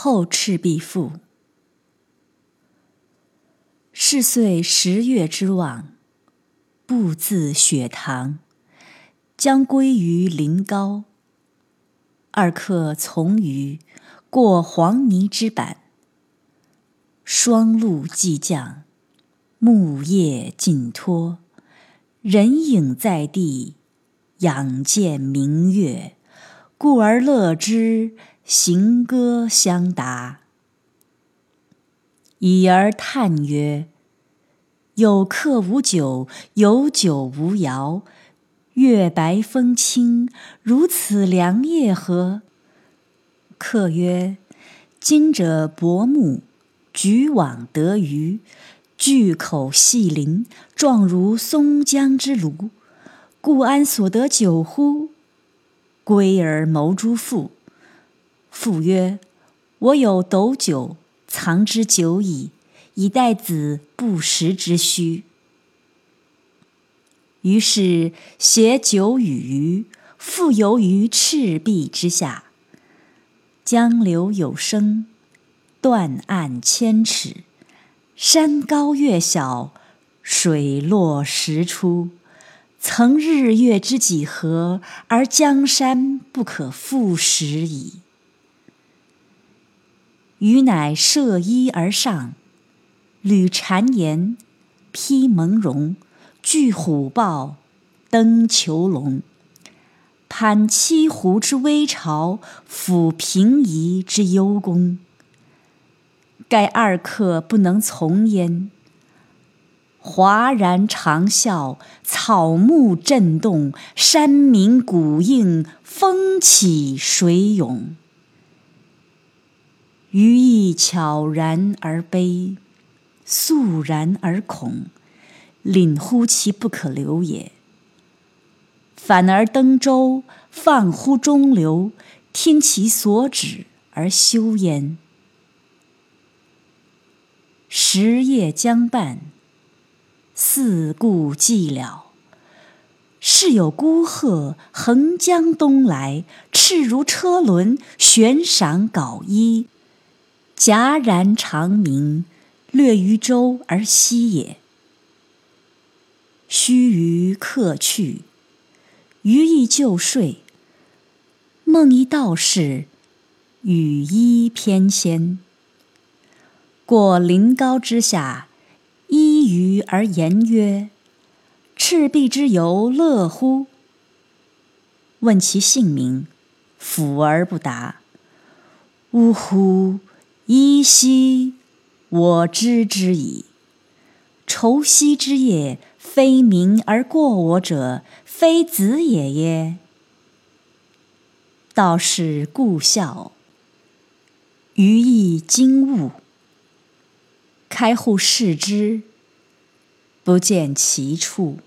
后赤壁赋。是岁十月之望，步自雪堂，将归于临高。二客从余，过黄泥之坂。霜露既降，木叶尽脱，人影在地，仰见明月，故而乐之。行歌相答，已而叹曰：“有客无酒，有酒无肴。月白风清，如此良夜何？”客曰：“今者薄暮，举网得鱼，巨口细鳞，状如松江之鲈，故安所得酒乎？”归而谋诸父。父曰：“我有斗酒，藏之久矣，以待子不时之需。”于是携酒与鱼，复游于赤壁之下。江流有声，断岸千尺，山高月小，水落石出。曾日月之几何，而江山不可复拾矣。余乃涉衣而上，履婵岩，披蒙茸，踞虎豹，登虬龙，攀栖湖之危巢，抚平夷之幽宫。盖二客不能从焉。哗然长啸，草木震动，山鸣谷应，风起水涌。余亦悄然而悲，肃然而恐，凛乎其不可留也。反而登舟，放乎中流，听其所止而休焉。时夜将半，四顾寂寥，是有孤鹤横江东来，翅如车轮，悬赏缟衣。戛然长鸣，掠于舟而息也。须臾客去，余亦就睡。梦一道士，羽衣翩跹，过临高之下，依舆而言曰：“赤壁之游乐乎？”问其姓名，抚而不答。呜呼！依稀，我知之矣。愁夕之夜，非鸣而过我者，非子也耶？道士故笑，余亦惊悟。开户视之，不见其处。